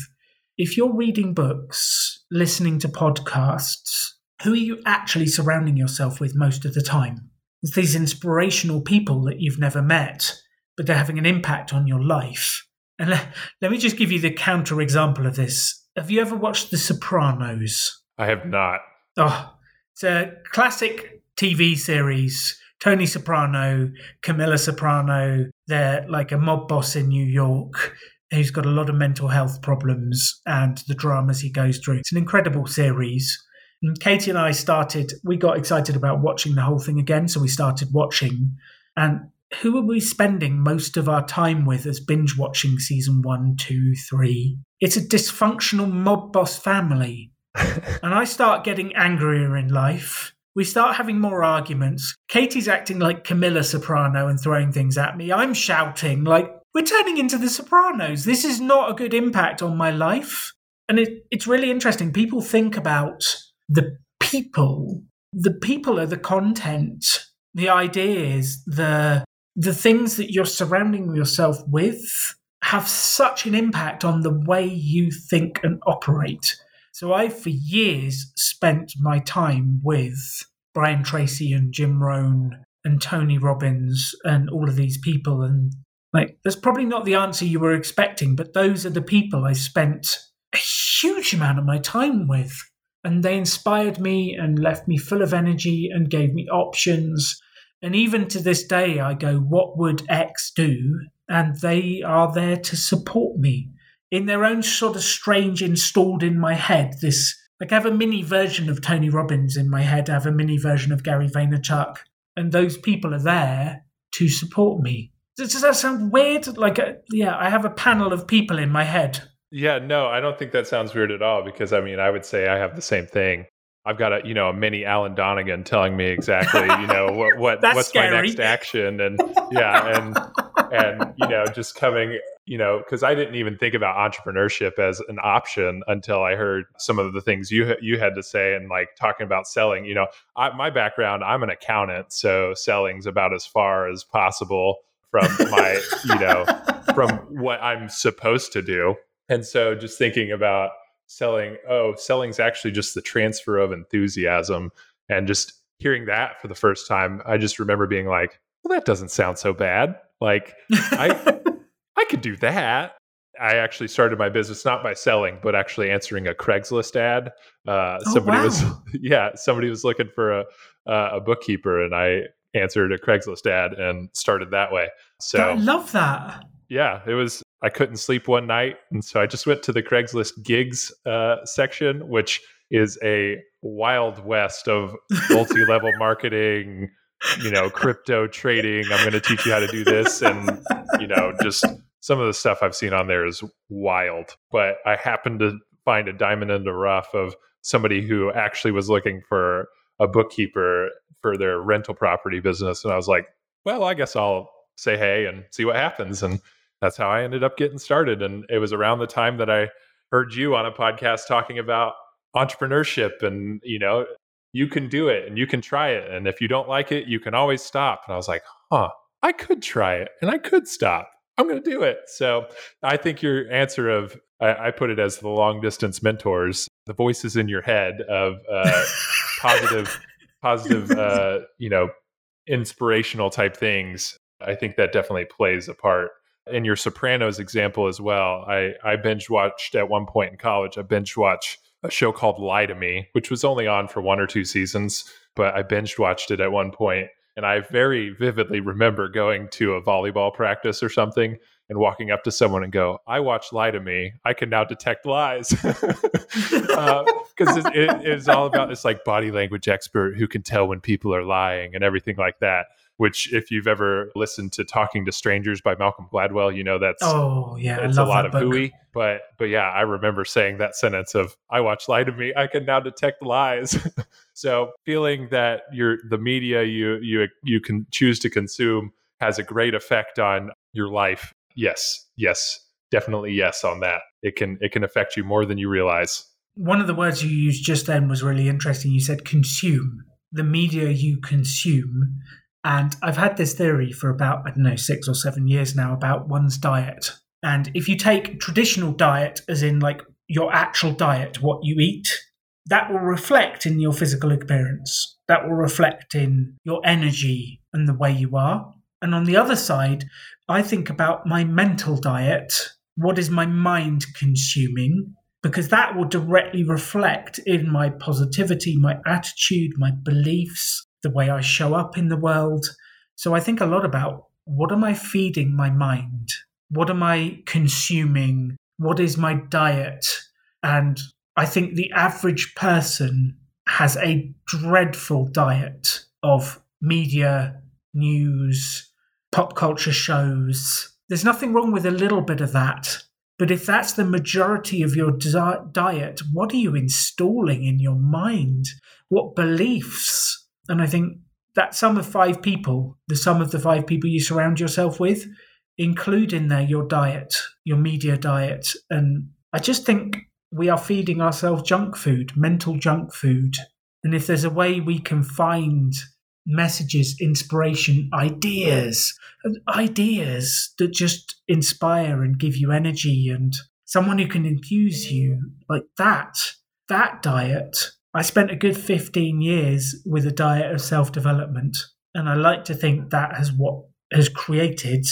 if you're reading books, listening to podcasts, who are you actually surrounding yourself with most of the time? It's these inspirational people that you've never met, but they're having an impact on your life. And let, let me just give you the counter example of this. Have you ever watched The Sopranos? I have not. Oh, it's a classic TV series. Tony Soprano, Carmela Soprano, they're like a mob boss in New York who's got a lot of mental health problems and the dramas he goes through. It's an incredible series. And Katie and I started, we got excited about watching the whole thing again. So we started watching. And who are we spending most of our time with as binge watching season one, two, three? It's a dysfunctional mob boss family. and I start getting angrier in life. We start having more arguments. Katie's acting like Carmela Soprano and throwing things at me. I'm shouting like, we're turning into the Sopranos. This is not a good impact on my life. And it, it's really interesting. People think about the people. The people are the content, the ideas, the the things that you're surrounding yourself with have such an impact on the way you think and operate. So I, for years, spent my time with Brian Tracy and Jim Rohn and Tony Robbins and all of these people. And like, that's probably not the answer you were expecting, but those are the people I spent a huge amount of my time with and they inspired me and left me full of energy and gave me options. And even to this day, I go, What would X do? And they are there to support me in their own sort of strange, installed in my head. This, like, I have a mini version of Tony Robbins in my head, I have a mini version of Gary Vaynerchuk, and those people are there to support me. Does that sound weird? Like, uh, yeah, I have a panel of people in my head yeah, no, I don't think that sounds weird at all because I mean, I would say I have the same thing. I've got a you know a mini Alan Donegan telling me exactly you know what what what's scary. my next action and yeah and and you know just coming you know because I didn't even think about entrepreneurship as an option until I heard some of the things you you had to say and like talking about selling. You know, I, my background I'm an accountant, so selling's about as far as possible from my you know from what I'm supposed to do and so just thinking about selling, oh, selling's actually just the transfer of enthusiasm. And just hearing that for the first time, I just remember being like, well, that doesn't sound so bad. Like I I could do that. I actually started my business not by selling, but actually answering a Craigslist ad. Uh, oh, somebody wow. was, yeah, somebody was looking for a a bookkeeper, and I answered a Craigslist ad and started that way. So I love that. Yeah, it was. I couldn't sleep one night, and so I just went to the Craigslist gigs uh, section, which is a wild west of multi-level marketing. You know, crypto trading. I'm going to teach you how to do this, and you know, just some of the stuff I've seen on there is wild. But I happened to find a diamond in the rough of somebody who actually was looking for a bookkeeper for their rental property business, and I was like, well, I guess I'll say hey and see what happens. And that's how I ended up getting started. And it was around the time that I heard you on a podcast talking about entrepreneurship and, you know, you can do it and you can try it. And if you don't like it, you can always stop. And I was like, huh, I could try it and I could stop. I'm going to do it. So I think your answer of, I, I, put it as the long distance mentors, the voices in your head of uh, positive, positive, uh, you know, inspirational type things I think that definitely plays a part. In your Sopranos example as well, I, I binge watched at one point in college, I binge watched a show called Lie to Me, which was only on for one or two seasons, but I binge watched it at one point, And I very vividly remember going to a volleyball practice or something and walking up to someone and go, I watched Lie to Me. I can now detect lies. Because uh, it, it is all about this like body language expert who can tell when people are lying and everything like that which if you've ever listened to Talking to Strangers by Malcolm Gladwell, you know that's oh yeah, it's a lot of book. hooey. But but yeah, I remember saying that sentence of I watch Lie to Me, I can now detect lies. so feeling that your the media you you you can choose to consume has a great effect on your life. Yes, yes, definitely yes on that. It can it can affect you more than you realize. One of the words you used just then was really interesting. You said consume. The media you consume and I've had this theory for about, I don't know, six or seven years now about one's diet. And if you take traditional diet, as in like your actual diet, what you eat, that will reflect in your physical appearance. That will reflect in your energy and the way you are. And on the other side, I think about my mental diet. What is my mind consuming? Because that will directly reflect in my positivity, my attitude, my beliefs, the way I show up in the world. So I think a lot about what am I feeding my mind? What am I consuming? What is my diet? And I think the average person has a dreadful diet of media, news, pop culture shows. There's nothing wrong with a little bit of that. But if that's the majority of your diet, what are you installing in your mind? What beliefs? And I think that sum of five people, the sum of the five people you surround yourself with, include in there your diet, your media diet. And I just think we are feeding ourselves junk food, mental junk food. And if there's a way we can find messages, inspiration, ideas, ideas that just inspire and give you energy and someone who can infuse you like that, that diet I spent a good 15 years with a diet of self development. And I like to think that has what has created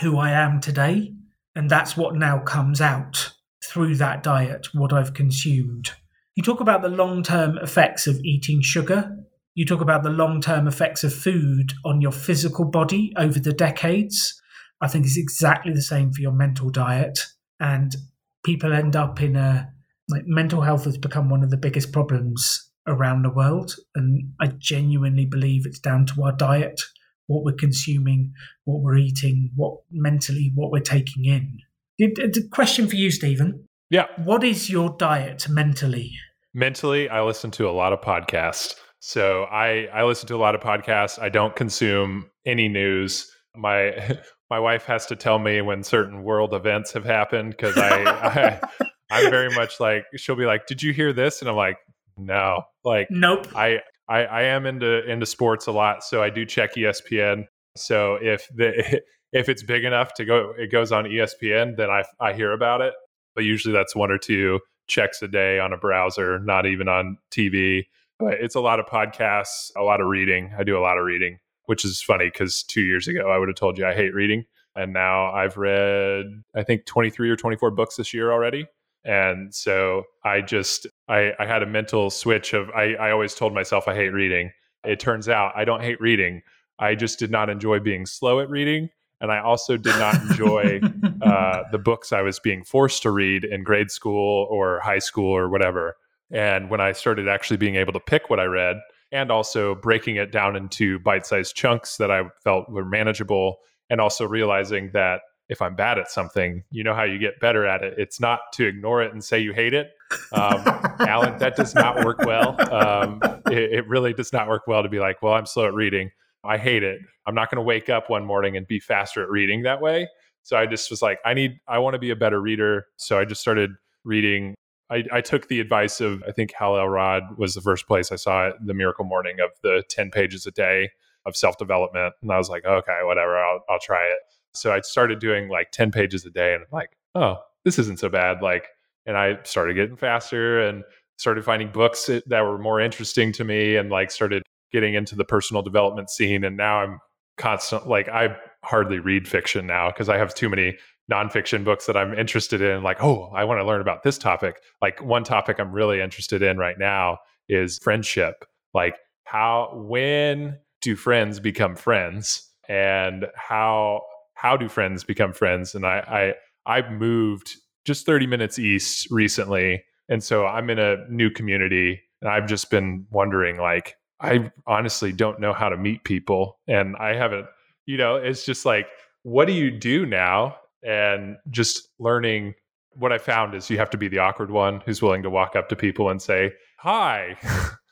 who I am today. And that's what now comes out through that diet, what I've consumed. You talk about the long term effects of eating sugar. You talk about the long term effects of food on your physical body over the decades. I think it's exactly the same for your mental diet. And people end up in a like mental health has become one of the biggest problems around the world and i genuinely believe it's down to our diet what we're consuming what we're eating what mentally what we're taking in. The question for you stephen. Yeah. What is your diet mentally? Mentally i listen to a lot of podcasts. So i i listen to a lot of podcasts. I don't consume any news. My my wife has to tell me when certain world events have happened because I, I I'm very much like she'll be like, "Did you hear this?" And I'm like, "No." Like, nope. I I, I am into into sports a lot, so I do check ESPN. So if the if it's big enough to go, it goes on ESPN, then I I hear about it. But usually that's one or two checks a day on a browser, not even on TV. But it's a lot of podcasts, a lot of reading. I do a lot of reading, which is funny because two years ago I would have told you I hate reading, and now I've read I think 23 or 24 books this year already and so I just I, I had a mental switch of I, I always told myself I hate reading. It turns out I don't hate reading. I just did not enjoy being slow at reading. And I also did not enjoy uh, the books I was being forced to read in grade school or high school or whatever. And when I started actually being able to pick what I read and also breaking it down into bite sized chunks that I felt were manageable, and also realizing that if I'm bad at something, you know how you get better at it. It's not to ignore it and say you hate it. Um, Alan, that does not work well. Um, it, it really does not work well to be like, well, I'm slow at reading. I hate it. I'm not going to wake up one morning and be faster at reading that way. So I just was like, I need, I want to be a better reader. So I just started reading. I, I took the advice of, I think Hal Elrod was the first place I saw it, The Miracle Morning of the 10 pages a day of self development. And I was like, okay, whatever, I'll, I'll try it. So I started doing like 10 pages a day and I'm like, oh, this isn't so bad. Like, and I started getting faster and started finding books that were more interesting to me and like started getting into the personal development scene. And now I'm constant, like, I hardly read fiction now because I have too many nonfiction books that I'm interested in. Like, oh, I want to learn about this topic. Like, one topic I'm really interested in right now is friendship. Like, how, when do friends become friends? And how how do friends become friends? And I, I I moved just 30 minutes east recently, and so I'm in a new community, and I've just been wondering, like, I honestly don't know how to meet people, and I haven't, you know, it's just like, what do you do now? And just learning what I found is you have to be the awkward one who's willing to walk up to people and say, "Hi,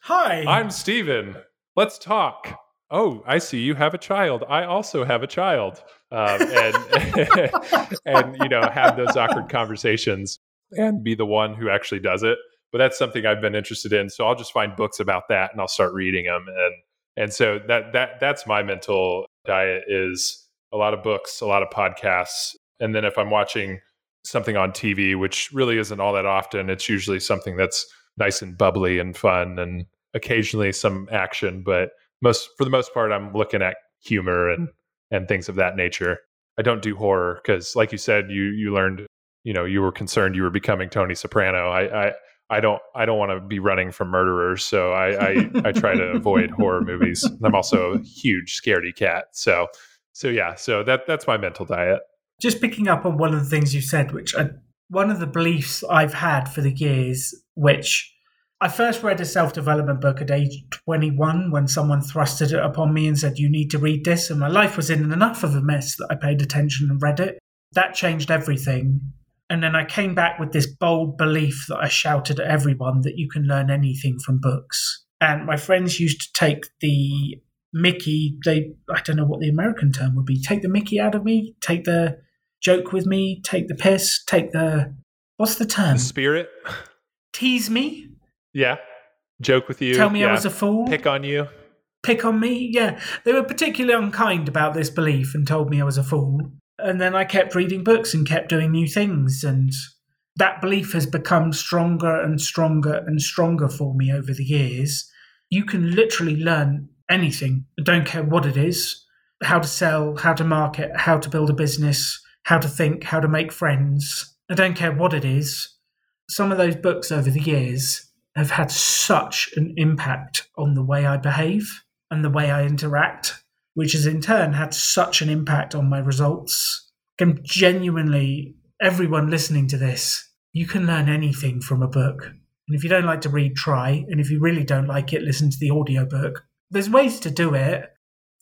hi, I'm Stephen. Let's talk." Oh, I see you have a child. I also have a child. Um, and, and, you know, have those awkward conversations and be the one who actually does it. But that's something I've been interested in. So I'll just find books about that and I'll start reading them. And, and so that, that, that's my mental diet is a lot of books, a lot of podcasts. And then if I'm watching something on TV, which really isn't all that often, it's usually something that's nice and bubbly and fun and occasionally some action, but most for the most part i'm looking at humor and mm. and things of that nature i don't do horror because like you said you you learned you know you were concerned you were becoming tony soprano i i I don't I don't want to be running from murderers, so I I, I try to avoid horror movies. I'm also a huge scaredy cat, so so yeah, so that that's my mental diet. Just picking up on one of the things you said, which I, one of the beliefs I've had for the years, which I first read a self development book at age 21 when someone thrusted it upon me and said, You need to read this. And my life was in enough of a mess that I paid attention and read it. That changed everything. And then I came back with this bold belief that I shouted at everyone that you can learn anything from books. And my friends used to take the Mickey, they I don't know what the American term would be, take the Mickey out of me, take the joke with me, take the piss, take the what's the term? The spirit. Tease me yeah. Joke with you. Tell me yeah. I was a fool. Pick on you. Pick on me. Yeah. They were particularly unkind about this belief and told me I was a fool. And then I kept reading books and kept doing new things. And that belief has become stronger and stronger and stronger for me over the years. You can literally learn anything. I don't care what it is how to sell, how to market, how to build a business, how to think, how to make friends. I don't care what it is. Some of those books over the years have had such an impact on the way I behave and the way I interact, which has in turn had such an impact on my results. Can genuinely, everyone listening to this, you can learn anything from a book. And if you don't like to read, try. And if you really don't like it, listen to the audiobook. There's ways to do it.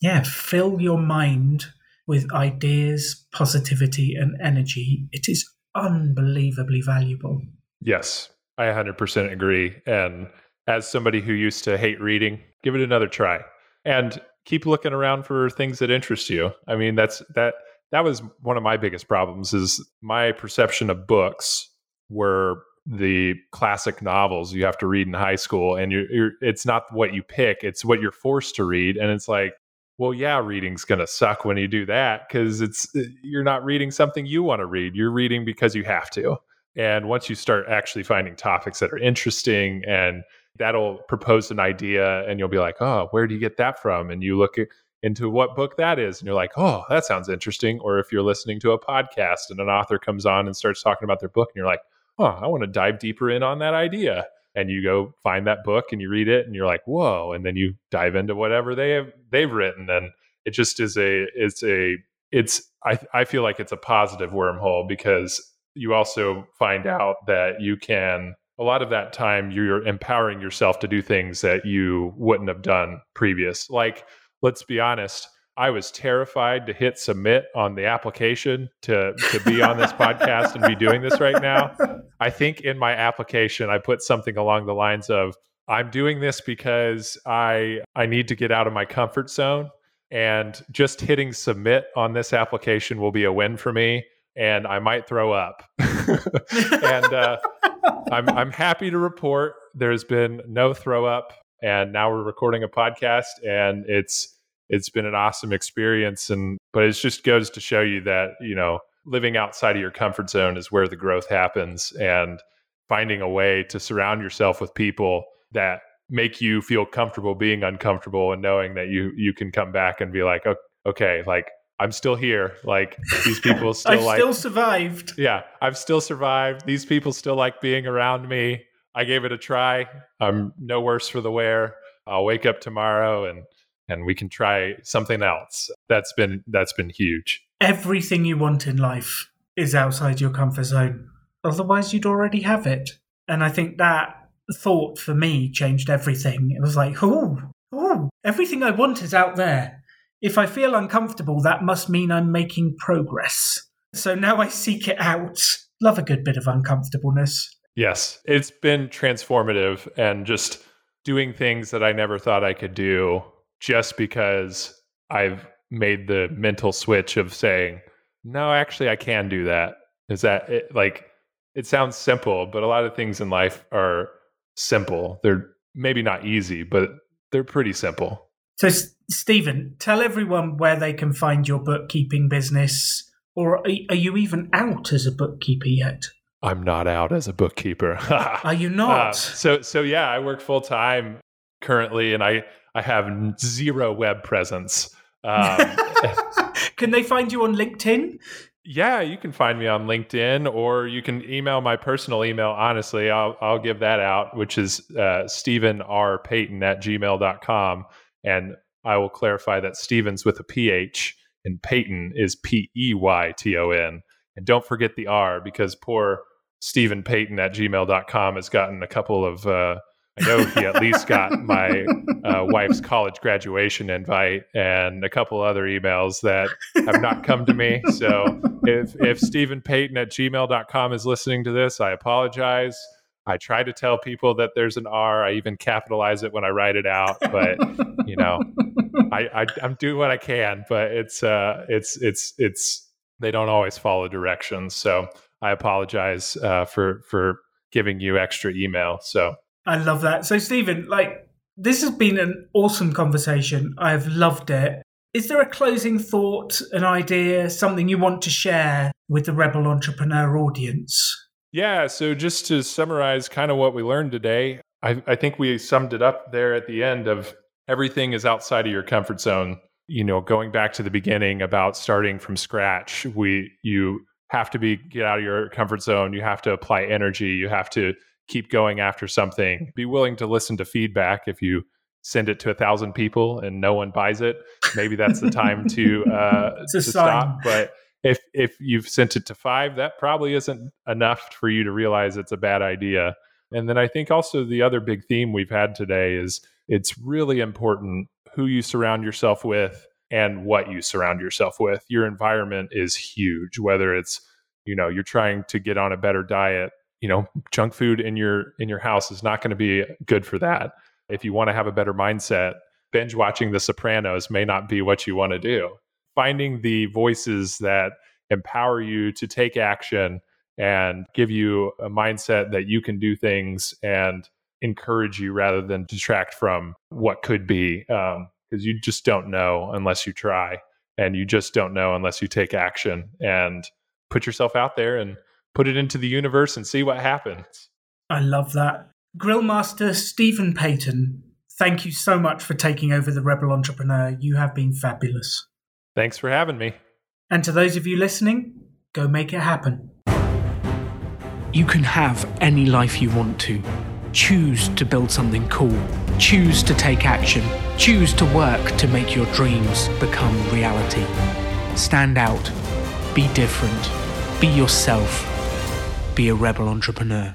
Yeah, fill your mind with ideas, positivity, and energy. It is unbelievably valuable. Yes, I 100% agree. And as somebody who used to hate reading, give it another try and keep looking around for things that interest you. I mean, that's that that was one of my biggest problems is my perception of books were the classic novels you have to read in high school and you're, you're it's not what you pick it's what you're forced to read and it's like well yeah reading's going to suck when you do that cuz it's you're not reading something you want to read you're reading because you have to and once you start actually finding topics that are interesting and that'll propose an idea and you'll be like, oh, where do you get that from? And you look into what book that is and you're like, oh, that sounds interesting. Or if you're listening to a podcast and an author comes on and starts talking about their book and you're like, oh, I want to dive deeper in on that idea. And you go find that book and you read it and you're like, whoa. And then you dive into whatever they have they've written. And it just is a it's a it's I I feel like it's a positive wormhole because you also find out that you can a lot of that time you're empowering yourself to do things that you wouldn't have done previous. Like let's be honest, I was terrified to hit submit on the application to to be on this podcast and be doing this right now. I think in my application I put something along the lines of I'm doing this because I I need to get out of my comfort zone and just hitting submit on this application will be a win for me and I might throw up. and uh, I'm I'm happy to report there's been no throw up and now we're recording a podcast and it's it's been an awesome experience and but it just goes to show you that, you know, living outside of your comfort zone is where the growth happens and finding a way to surround yourself with people that make you feel comfortable being uncomfortable and knowing that you you can come back and be like okay like i'm still here. Like these people still I've like still survived. Yeah i've still survived. These people still like being around me. I gave it a try. I'm no worse for the wear. I'll wake up tomorrow and and we can try something else. That's been that's been huge. Everything you want in life is outside your comfort zone. Otherwise you'd already have it. And i think that thought for me changed everything. It was like, oh, oh, everything I want is out there. If I feel uncomfortable, that must mean I'm making progress. So now I seek it out. Love a good bit of uncomfortableness. Yes, it's been transformative and just doing things that I never thought I could do just because I've made the mental switch of saying, no, actually, I can do that. Is that it, like, it sounds simple, but a lot of things in life are simple. They're maybe not easy, but they're pretty simple. So, Stephen, tell everyone where they can find your bookkeeping business, or are you even out as a bookkeeper yet? I'm not out as a bookkeeper. are you not? Uh, so, so yeah, I work full time currently, and I I have zero web presence. Um, can they find you on LinkedIn? Yeah, you can find me on LinkedIn or you can email my personal email. Honestly, I'll, I'll give that out, which is uh, Stephen R. Peyton at gmail.com. And I will clarify that Stephen's with a PH and Peyton is P E Y T O N. And don't forget the R because poor Stephen Peyton at gmail.com has gotten a couple of uh, I know he at least got my uh, wife's college graduation invite and a couple other emails that have not come to me. So if, if Stephen Peyton at gmail.com is listening to this, I apologize. I try to tell people that there's an R. I even capitalize it when I write it out, but you know, I, I am doing what I can, but it's uh it's it's it's they don't always follow directions. So I apologize uh, for for giving you extra email. So I love that. So, Stephen, like, this has been an awesome conversation. I've loved it. Is there a closing thought, an idea, something you want to share with the Rebel Entrepreneur audience? Yeah. So, just to summarize kind of what we learned today, I, I think we summed it up there at the end of everything is outside of your comfort zone. You know, going back to the beginning about starting from scratch, we, you, have to be get out of your comfort zone you have to apply energy you have to keep going after something. Be willing to listen to feedback if you send it to a thousand people and no one buys it. Maybe that's the time to uh, to stop. But if if you've sent it to five, that probably isn't enough for you to realize it's a bad idea. And then I think also the other big theme we've had today is it's really important who you surround yourself with and what you surround yourself with. Your environment is huge, whether it's you know you're trying to get on a better diet you know junk food in your in your house is not going to be good for that if you want to have a better mindset binge watching the sopranos may not be what you want to do finding the voices that empower you to take action and give you a mindset that you can do things and encourage you rather than detract from what could be because um, you just don't know unless you try and you just don't know unless you take action and put yourself out there and put it into the universe and see what happens. I love that. Grillmaster Stephen Peyton, thank you so much for taking over the Rebel Entrepreneur. You have been fabulous. Thanks for having me. And to those of you listening, go make it happen. You can have any life you want to. Choose to build something cool. Choose to take action. Choose to work to make your dreams become reality. Stand out. Be different. Be yourself. Be a rebel entrepreneur.